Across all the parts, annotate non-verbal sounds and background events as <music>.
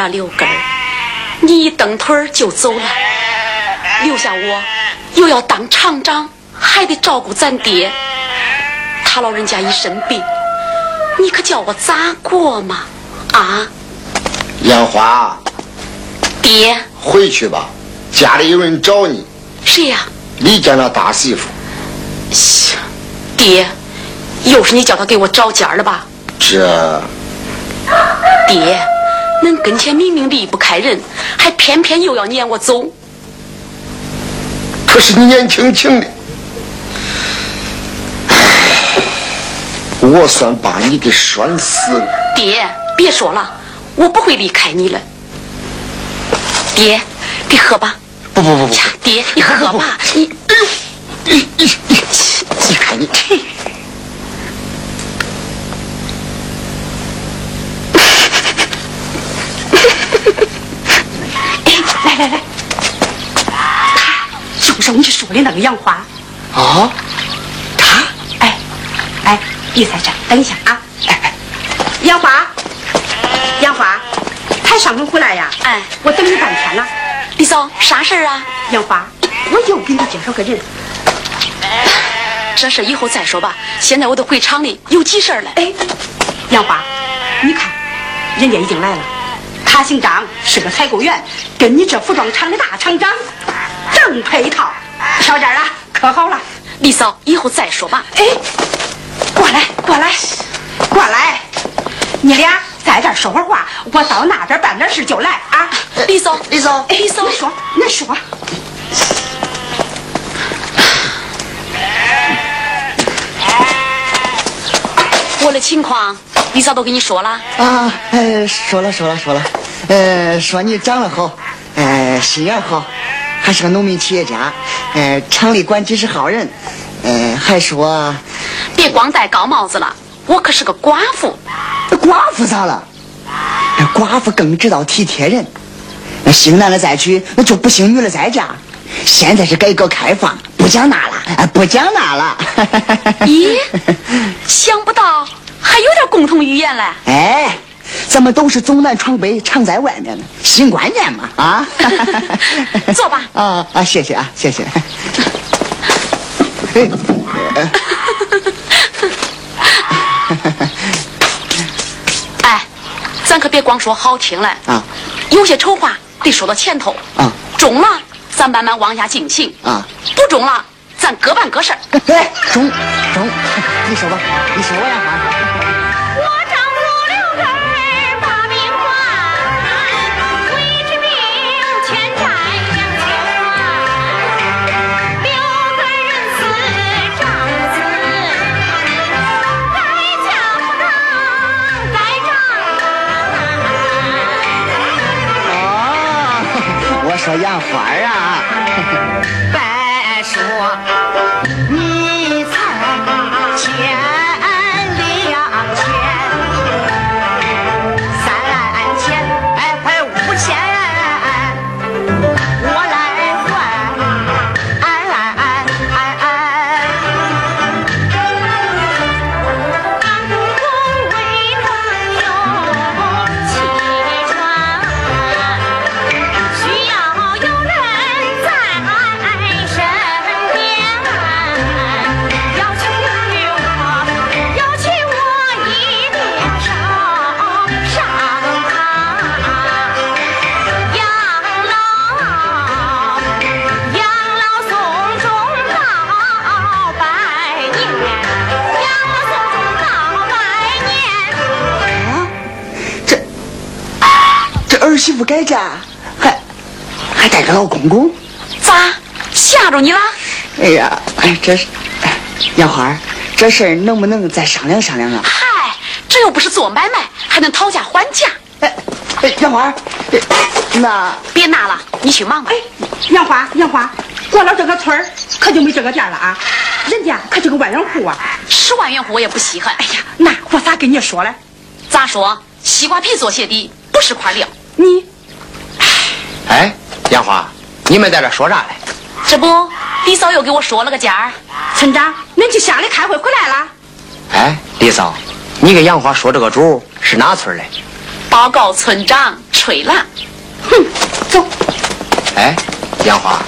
啊，六根儿，你一蹬腿儿就走了，留下我又要当厂长，还得照顾咱爹。他老人家一生病，你可叫我咋过嘛？啊？杨花，爹，回去吧，家里有人找你。谁呀？李家那大媳妇。爹，又是你叫他给我找家了吧？这，爹。恁跟前明明离不开人，还偏偏又要撵我走。可是你年轻轻的，<sighs> 我算把你给拴死了。爹，别说了，我不会离开你了。爹，你喝吧。不不不不，爹，你喝吧。你，哎呦，你你你，你看你。来来，他就是你说的那个杨花啊？他？哎哎，别在这，等一下啊！杨花，杨花，才上门回来呀？哎，我等你半天了。李嫂，啥事儿啊？杨花，我又给你介绍个人。这事以后再说吧，现在我得回厂里有急事儿了。哎，杨花，你看，人家已经来了。他姓张，是个采购员，跟你这服装厂的大厂长正配一套。小件了，可好了。李嫂，以后再说吧。哎，过来，过来，过来，你俩在这说会儿话，我到那边办点事就来啊。李嫂，李嫂，李嫂，你说，你说。我的情况，你嫂都跟你说了啊？呃，说了，说了，说了。呃，说你长得好，呃，心眼好，还是个农民企业家，呃，厂里管几十号人，呃，还说，别光戴高帽子了，我可是个寡妇。寡妇咋了？寡妇更知道体贴人。那姓男的再娶，那就不姓女的再嫁。现在是改革开放，不讲那了，不讲那了。咦，<laughs> 想不到还有点共同语言嘞。哎。咱们都是走南闯北，常在外面呢，新观念嘛啊！<laughs> 坐吧。<laughs> 啊啊，谢谢啊，谢谢。哎，咱可别光说好听嘞啊！有些丑话得说到前头啊。中了，咱慢慢往下进行啊。不中了，咱各办各事。哎，中中，你说吧，你说我呀哈。说杨花啊，公公，咋吓着你了？哎呀，哎，这是，哎，杨花，这事儿能不能再商量商量啊？嗨，这又不是做买卖，还能讨价还价？哎，哎，杨花，那别拿了，你去忙吧。哎，杨花，杨花，过了这个村儿可就没这个店了啊！人家可是个万元户啊！十万元户我也不稀罕。哎呀，那我咋跟你说嘞？咋说？西瓜皮做鞋底不是块料。你，哎，杨花，你们在这说啥嘞？这不，李嫂又给我说了个价儿。村长，恁去乡里开会回来了？哎，李嫂，你给杨花说这个主是哪村的？报告村长吹兰。哼，走。哎，杨花，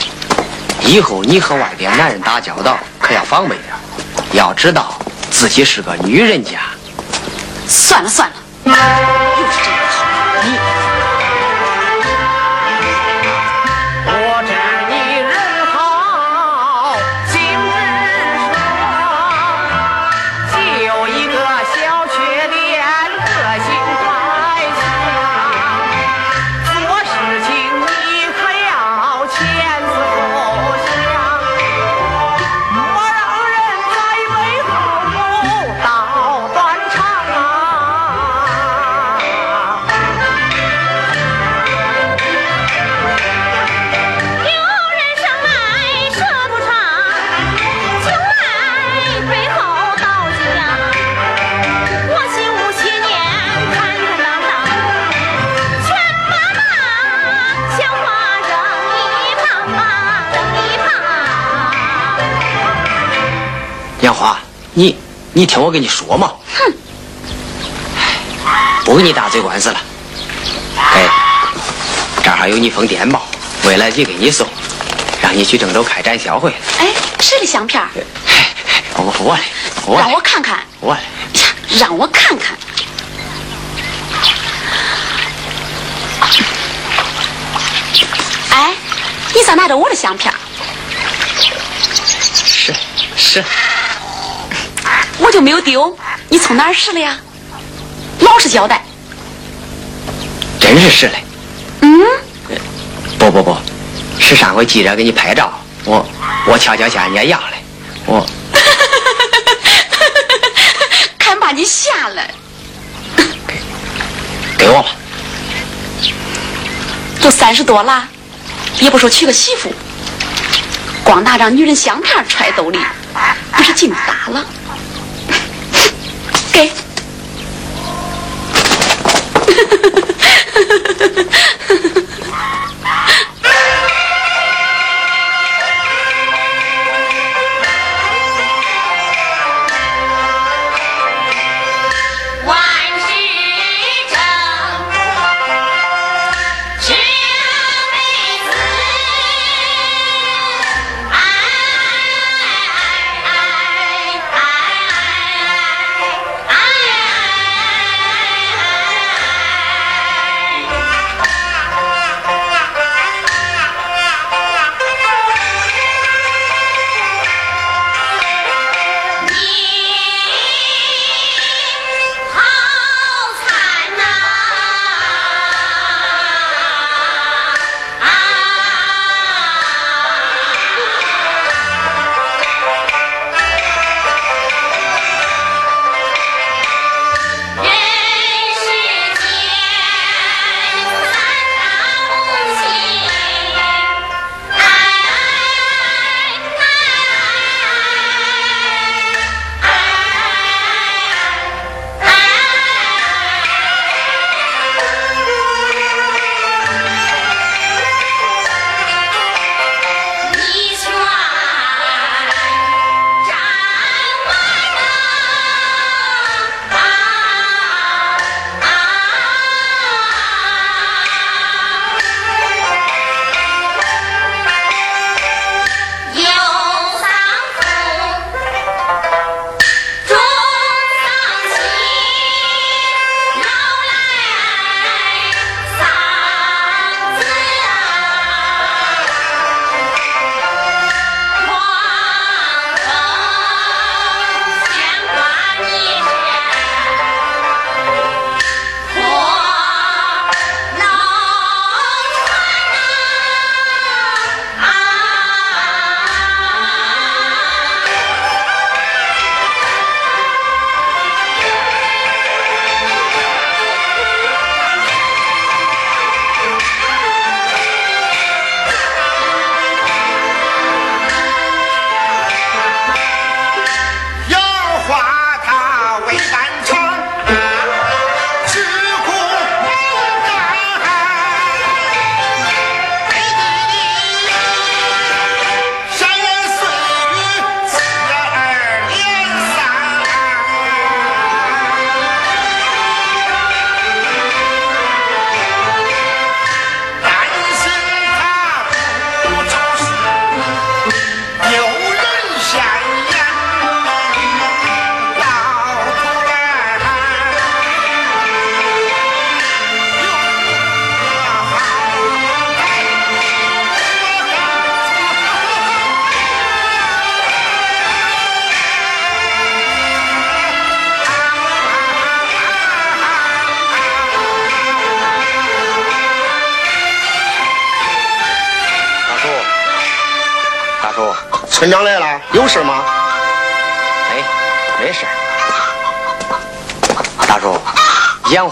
以后你和外边男人打交道可要防备点，要知道自己是个女人家。算了算了，你你听我跟你说嘛。哼。不跟你打嘴官司了。哎，这儿还有你封电报，未来局给你送，让你去郑州开展销会。哎，谁的相片儿？我我嘞，我嘞让我看看。我嘞。呀，让我看看。哎，你咋拿着我的相片儿？是是，我就没有丢，你从哪儿拾的呀？老实交代。真是拾的。嗯，不不不，是上回记者给你拍照，我我悄悄向人家要的，我 <laughs> 看把你吓了。<laughs> 给我吧。<laughs> 都三十多了，也不说娶个媳妇，光拿张女人相片揣兜里，不是劲大了？给。<laughs>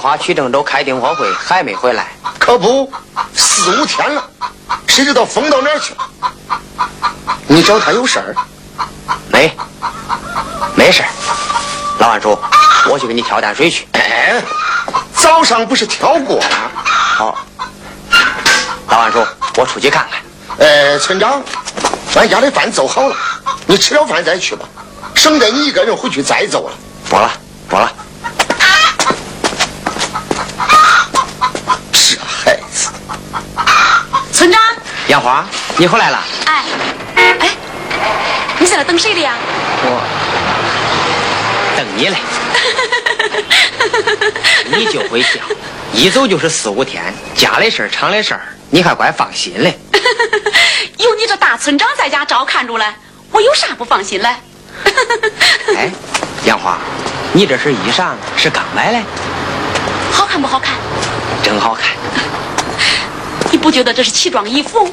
杨花去郑州开订货会还没回来，可不，四五天了，谁知道疯到哪儿去了？你找他有事儿？没，没事儿。老万叔，我去给你挑担水去。哎，早上不是挑过了？好，老万叔，我出去看看。呃，村长，俺家的饭做好了，你吃了饭再去吧，省得你一个人回去再走了。不了，不了。这孩子，村长，杨花，你回来了。哎，哎，你在那等谁的呀？我等你嘞。<laughs> 你就会笑，一走就是四五天，家里事儿、厂里事儿，你还怪放心嘞。<laughs> 有你这大村长在家照看着嘞，我有啥不放心嘞？<laughs> 哎，杨花，你这身衣裳是刚买的？好看不好看？真好看。你不觉得这是奇装异服？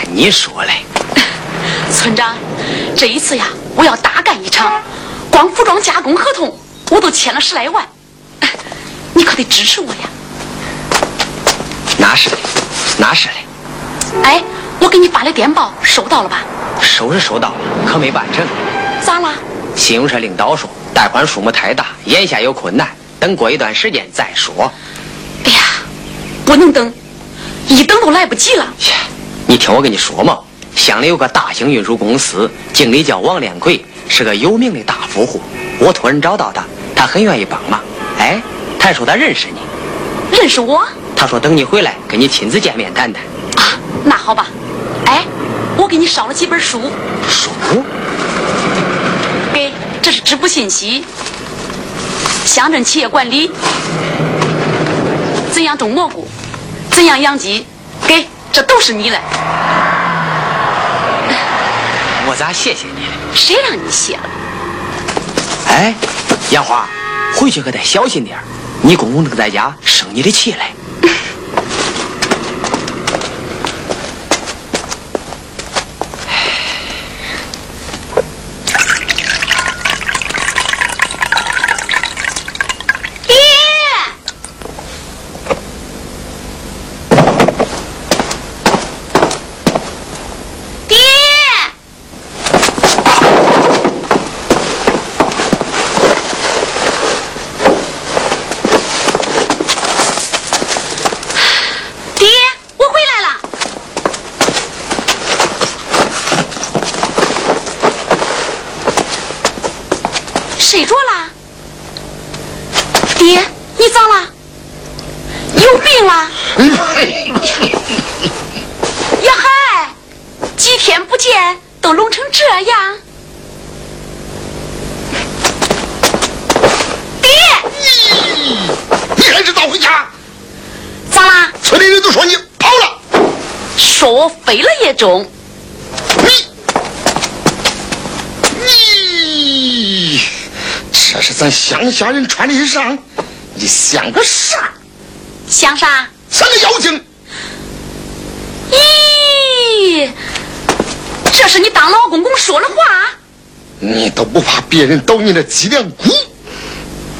看你说嘞。<laughs> 村长，这一次呀，我要大干一场，光服装加工合同我都签了十来万，<laughs> 你可得支持我呀！那是的，那是的。哎，我给你发的电报收到了吧？收是收到了，可没办成。咋啦？信用社领导说贷款数目太大，眼下有困难，等过一段时间再说。哎呀，不能等，一等都来不及了。切，你听我跟你说嘛，乡里有个大型运输公司，经理叫王连奎，是个有名的大富户。我托人找到他，他很愿意帮忙。哎，他还说他认识你，认识我？他说等你回来跟你亲自见面谈谈。啊，那好吧。哎，我给你捎了几本书。书？给，这是支部信息，乡镇企业管理，怎样种蘑菇，怎样养鸡，给，这都是你的。我咋谢谢你嘞？谁让你谢了？哎，杨花，回去可得小心点儿你公公正在家生你的气嘞。爹，爹，爹，我回来了。谁着了？爹，你咋了？有病了？呀嗨，几天不见都聋成这样。爹，你还是早回家。咋啦？村里人都说你跑了，说我飞了也中。你你，这是咱乡下人穿的衣裳，你像个啥？像啥？像个妖精。咦，这是你当老公公说的话？你都不怕别人抖你的脊梁骨？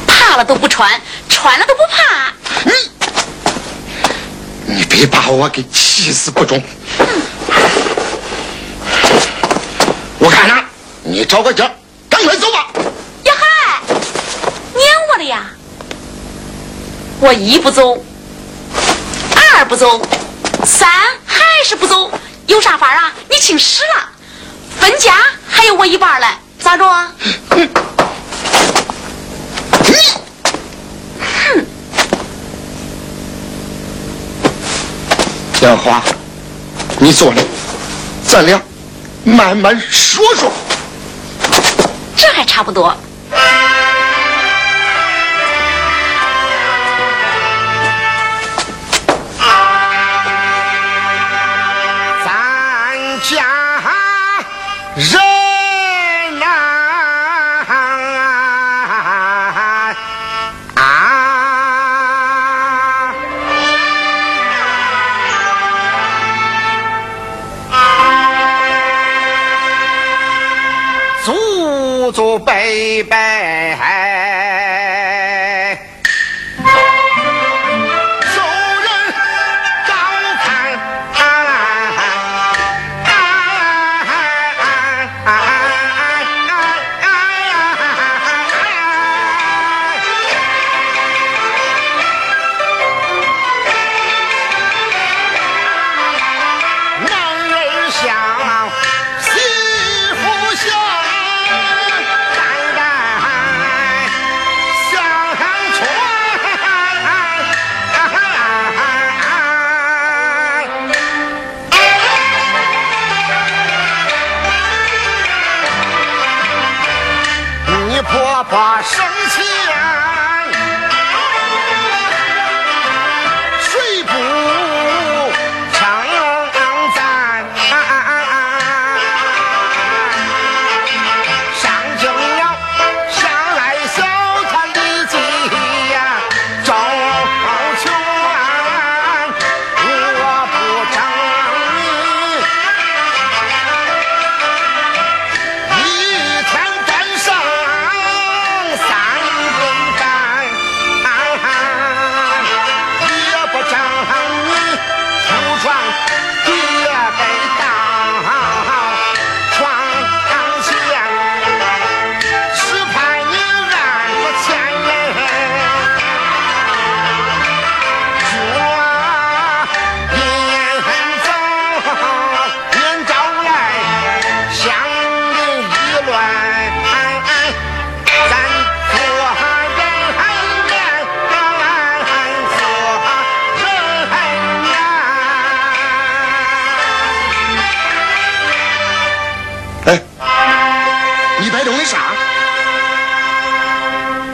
怕了都不穿，穿了都不怕。你，你别把我给气死不中。我看着，你找个地，赶快走吧。呀嗨，撵我的呀！我一不走，二不走，三还是不走，有啥法啊？你请使了，分家还有我一半嘞，咋着？杨花，你坐着，咱俩慢慢说说。这还差不多。咱家人拜拜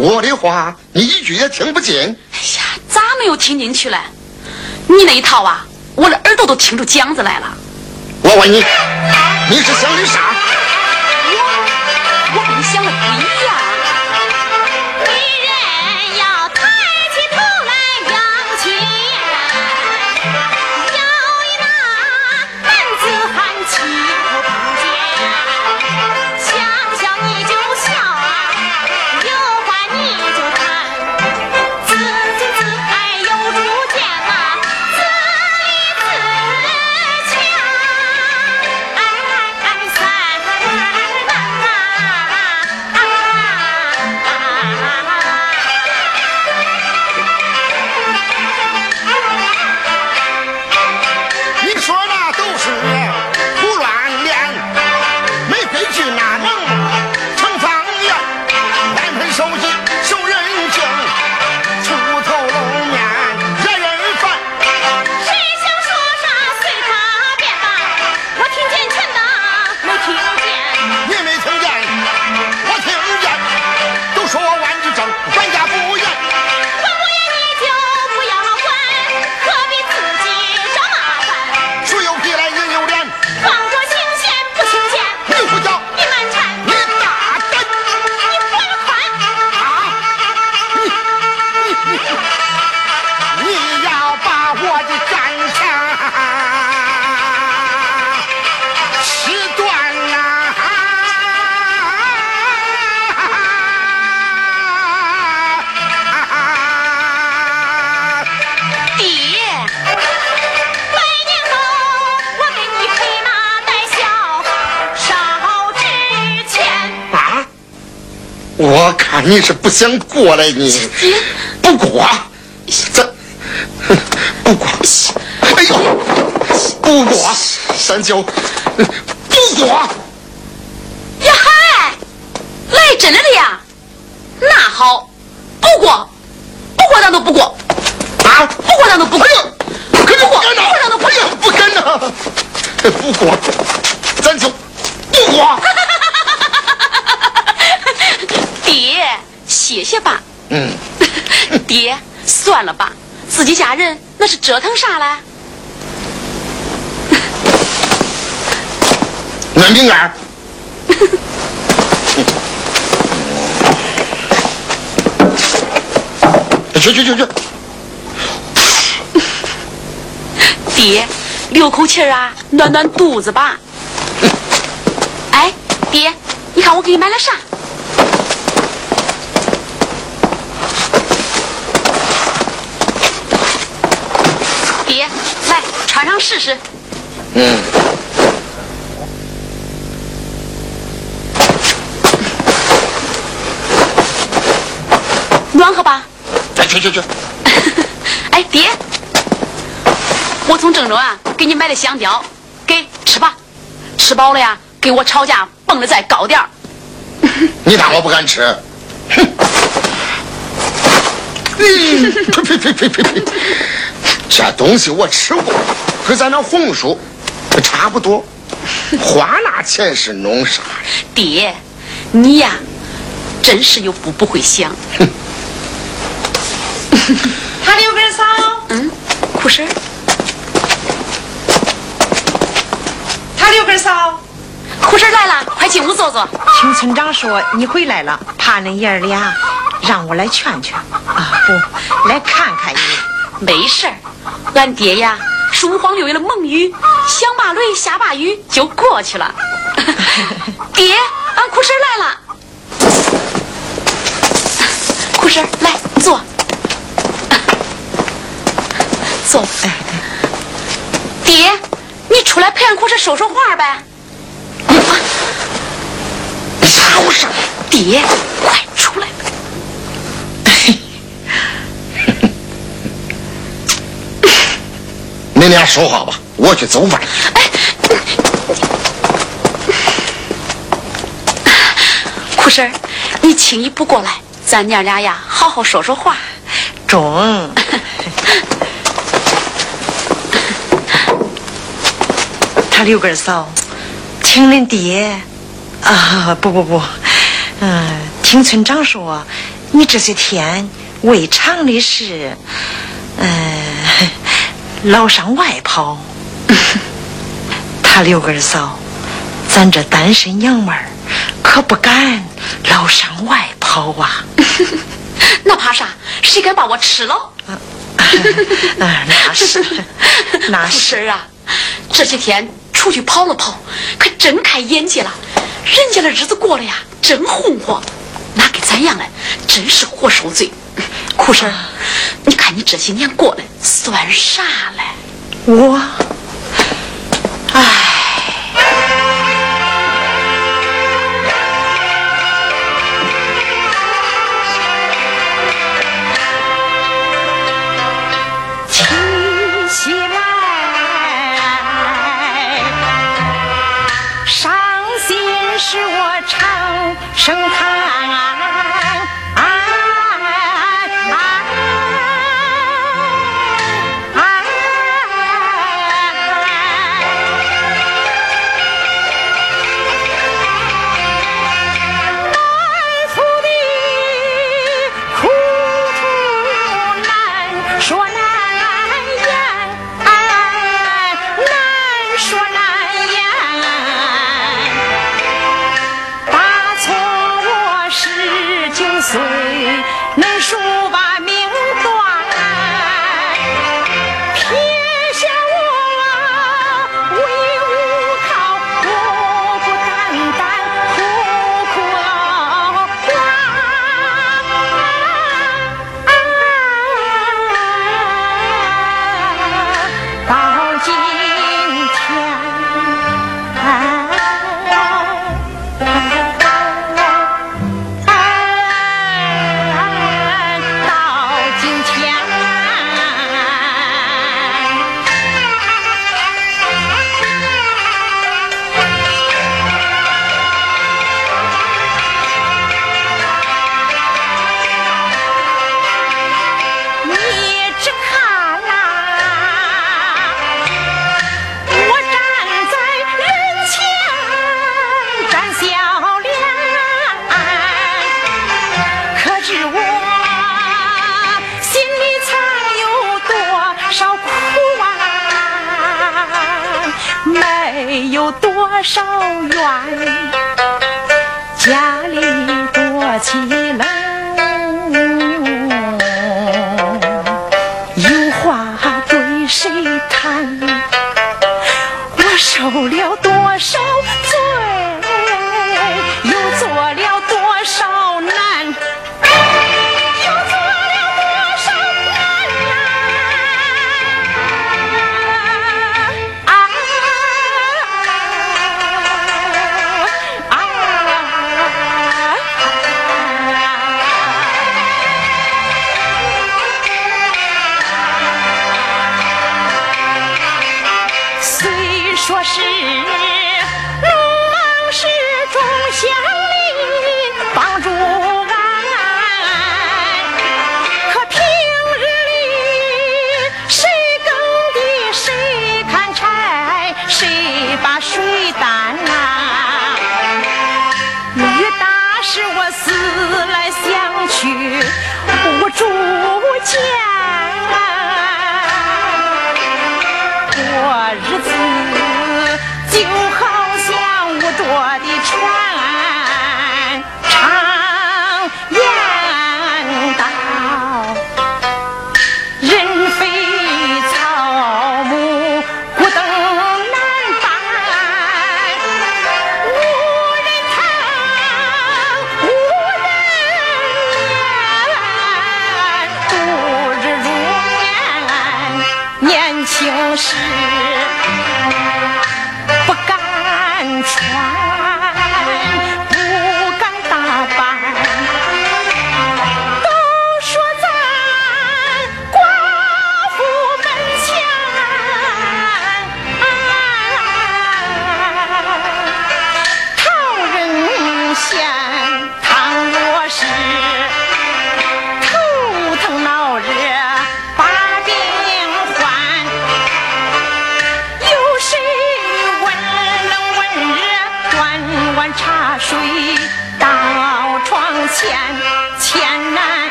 我的话你一句也听不见。哎呀，咋没有听进去嘞？你那一套啊，我的耳朵都听出茧子来了。我问你，你是想的啥？想过来，你不过，咱不过，哎呦，不过，三九，不过，呀嗨，来真的了呀？那好，不过，不过咱都不过，啊，不过咱都不过，可是不敢呐，不过咱都不哎呀，不敢呐，不过，咱就不过，<laughs> 爹，谢谢吧。嗯，<laughs> 爹，算了吧，自己家人那是折腾啥嘞？<laughs> 暖饼干，<laughs> 去去去去，爹，留口气儿啊，暖暖肚子吧。哎，爹，你看我给你买了啥？试试。嗯，暖和吧？哎，去去去，<laughs> 哎，爹，我从郑州啊给你买的香蕉，给吃吧。吃饱了呀，给我吵架蹦的再高点儿。<laughs> 你当我不敢吃？哼！<laughs> 嗯，呸呸呸呸呸呸！这东西我吃过，跟咱那红薯差不多，花那钱是弄啥？爹，你呀，真是又不不会想。<laughs> 他刘根嫂，嗯，哭声，他刘根嫂，苦婶来了，快进屋坐坐。听村长说你回来了，怕恁爷儿俩，让我来劝劝啊，不来看看你。没事儿，俺爹呀，是五荒六月的猛雨，想把雷下把雨就过去了。<laughs> 爹，俺哭婶来了。哭婶，来坐，坐。哎爹，你出来陪俺哭婶说说话呗。吵什么？爹，快出来！你俩说话吧，我去走饭。苦婶儿，你轻易不过来，咱娘俩呀，好好说说话。中，他六根嫂，听恁爹啊，不不不，嗯，听村长说，你这些天胃肠的事，嗯，老上外跑。<laughs> 他刘根嫂，咱这单身娘们儿可不敢老上外跑啊。<laughs> 那怕啥？谁敢把我吃了？啊，那是，那是。<laughs> 啊，这些天出去跑了跑，可真开眼界了。人家的日子过了呀，真红火，那跟咱样嘞，真是活受罪。苦婶儿，你看你这些年过来算啥嘞？我，唉，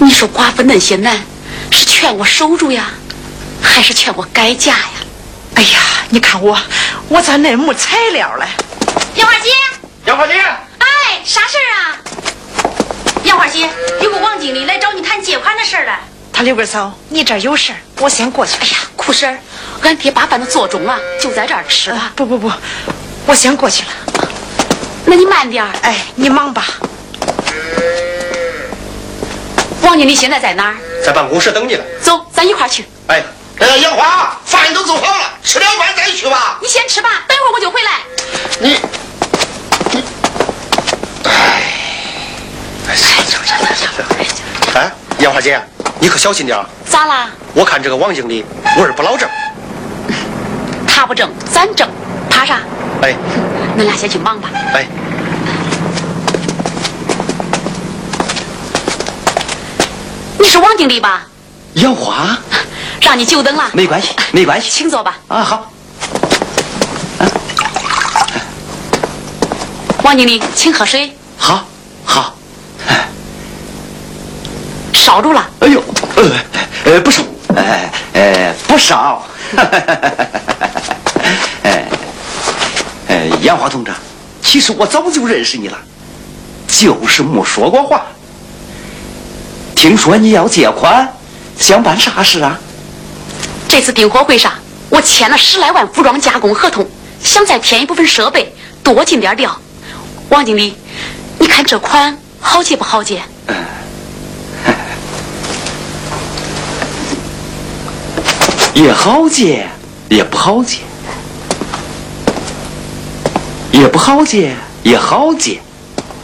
你说寡妇那些难，是劝我守住呀，还是劝我改嫁呀？哎呀，你看我，我咋那没材料了？杨花姐，杨花姐，哎，啥事儿啊？杨花姐，有个王经理来找你谈借款的事儿了。他刘根嫂，你这儿有事儿，我先过去。哎呀，苦婶儿，俺爹把饭都做中了，就在这儿吃了。不不不，我先过去了。那你慢点儿。哎，你忙吧。王经理现在在哪儿？在办公室等你呢。走，咱一块儿去。哎，哎呀，杨花，饭都做好了，吃了饭再去吧。你先吃吧，等一会儿我就回来。你，你，哎，哎，行行行行行。哎，杨花姐，你可小心点儿。咋啦？我看这个王经理味儿不老正。他不正，咱正，怕啥？哎恁俩先去忙吧。哎，你是王经理吧？杨华，让你久等了。没关系，没关系。请坐吧。啊，好，王经理，请喝水。好，好。烧住了。哎呦，呃，呃，不少，呃，呃，不少。哎，<laughs> 哎，杨华同志，其实我早就认识你了，就是没说过话。听说你要借款，想办啥事啊？这次订货会上，我签了十来万服装加工合同，想再添一部分设备，多进点料。王经理，你看这款好借不好借？<laughs> 也好借，也不好借；也不好借，也好借，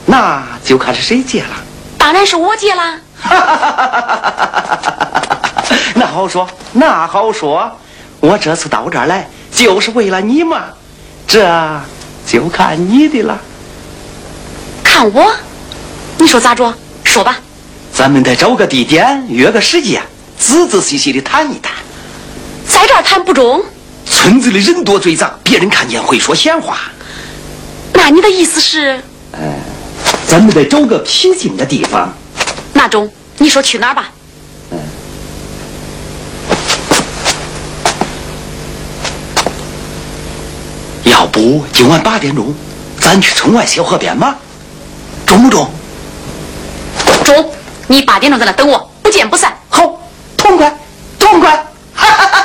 那就看是谁借了。当然是我借啦。<laughs> 那好说，那好说。我这次到这儿来，就是为了你嘛，这就看你的了。看我，你说咋着？说吧。咱们得找个地点，约个时间，仔仔细细的谈一谈。在这儿谈不中。村子里人多嘴杂，别人看见会说闲话。那你的意思是？咱们得找个僻静的地方，那中，你说去哪儿吧？要不今晚八点钟，咱去村外小河边吧，中不中？中，你八点钟在那等我，不见不散。好，痛快，痛快！绝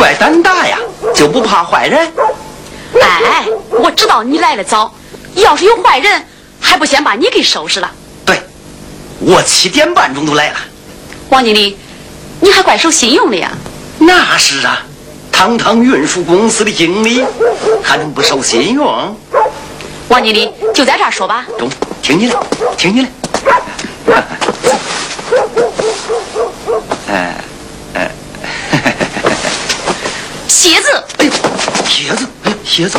怪胆大呀，就不怕坏人？哎，我知道你来的早，要是有坏人，还不先把你给收拾了？对，我七点半钟都来了。王经理，你还怪守信用的呀？那是啊，堂堂运输公司的经理，还能不守信用？王经理，就在这儿说吧。中，听你的，听你的。哎哎，蝎子，哎呦，蝎子，哎，鞋子。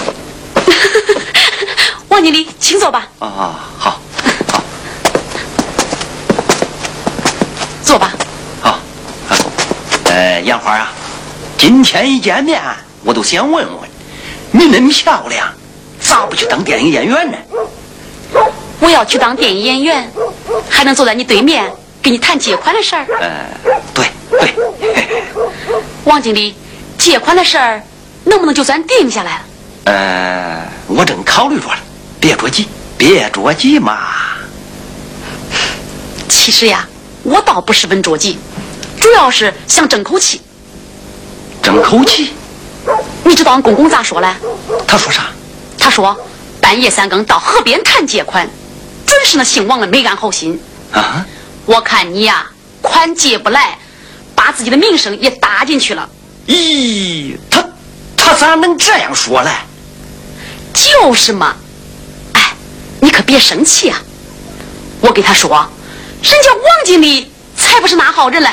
王经理，请坐吧。啊，好，好，坐吧。好，好。呃，杨花啊，今天一见面，我都想问问，你那么漂亮，咋不去当电影演员呢？我要去当电影演员，还能坐在你对面跟你谈借款的事儿。呃，对对，王经理，借款的事儿能不能就算定下来了？呃，我正考虑着了，别着急，别着急嘛。其实呀，我倒不十分着急，主要是想争口气。争口气，你知道俺公公咋说嘞？他说啥？他说半夜三更到河边谈借款，准是那姓王的没安好心。啊？我看你呀，款借不来，把自己的名声也搭进去了。咦，他他咋能这样说嘞？就是嘛，哎，你可别生气啊！我给他说，人家王经理才不是那好人嘞。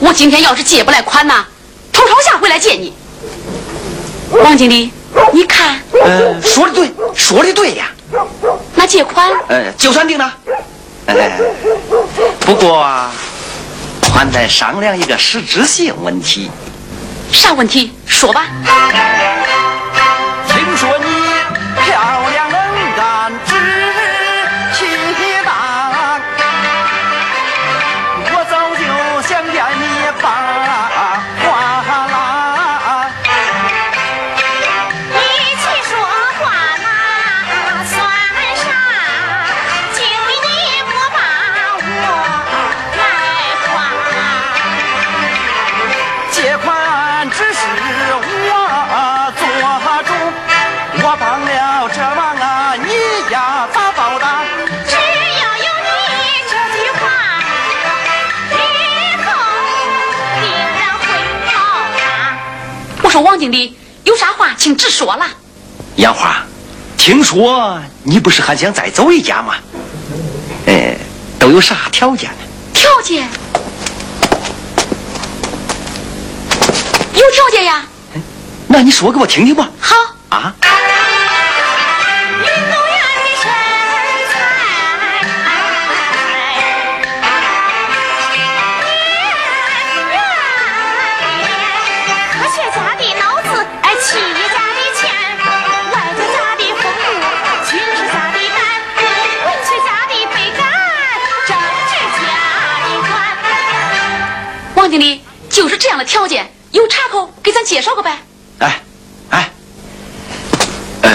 我今天要是借不来款呐，头朝下回来见你。王经理，你看，呃，说的对，说的对呀。那借款呃，就算定了。哎，不过还得商量一个实质性问题。啥问题？说吧。经理，有啥话请直说了。杨花，听说你不是还想再走一家吗？呃，都有啥条件呢？条件有条件呀。那你说给我听听吧。好，啊，条件，有岔口给咱介绍个呗。哎，哎，哎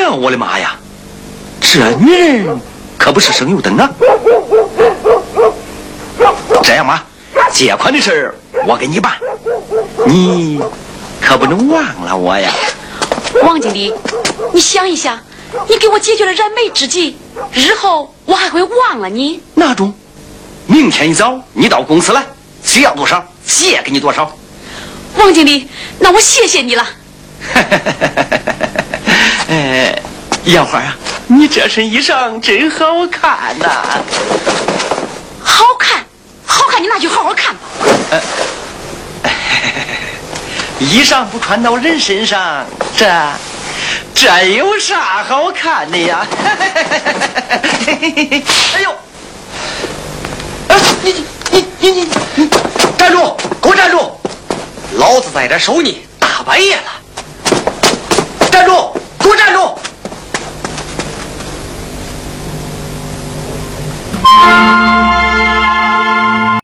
呀，我的妈呀！这女人可不是省油灯啊！这样吧，借款的事儿我给你办，你可不能忘了我呀！王经理，你想一想，你给我解决了燃眉之急，日后我还会忘了你？那中，明天一早你到公司来，需要多少借给你多少。王经理，那我谢谢你了。<laughs> 哎，杨花啊，你这身衣裳真好看呐、好看，好看，你那就好好看吧。<laughs> 衣裳不穿到人身上，这这有啥好看的呀？<laughs> 哎呦！哎，你你你你站住给我站住。老子在这守你大半夜了。站住给我站住。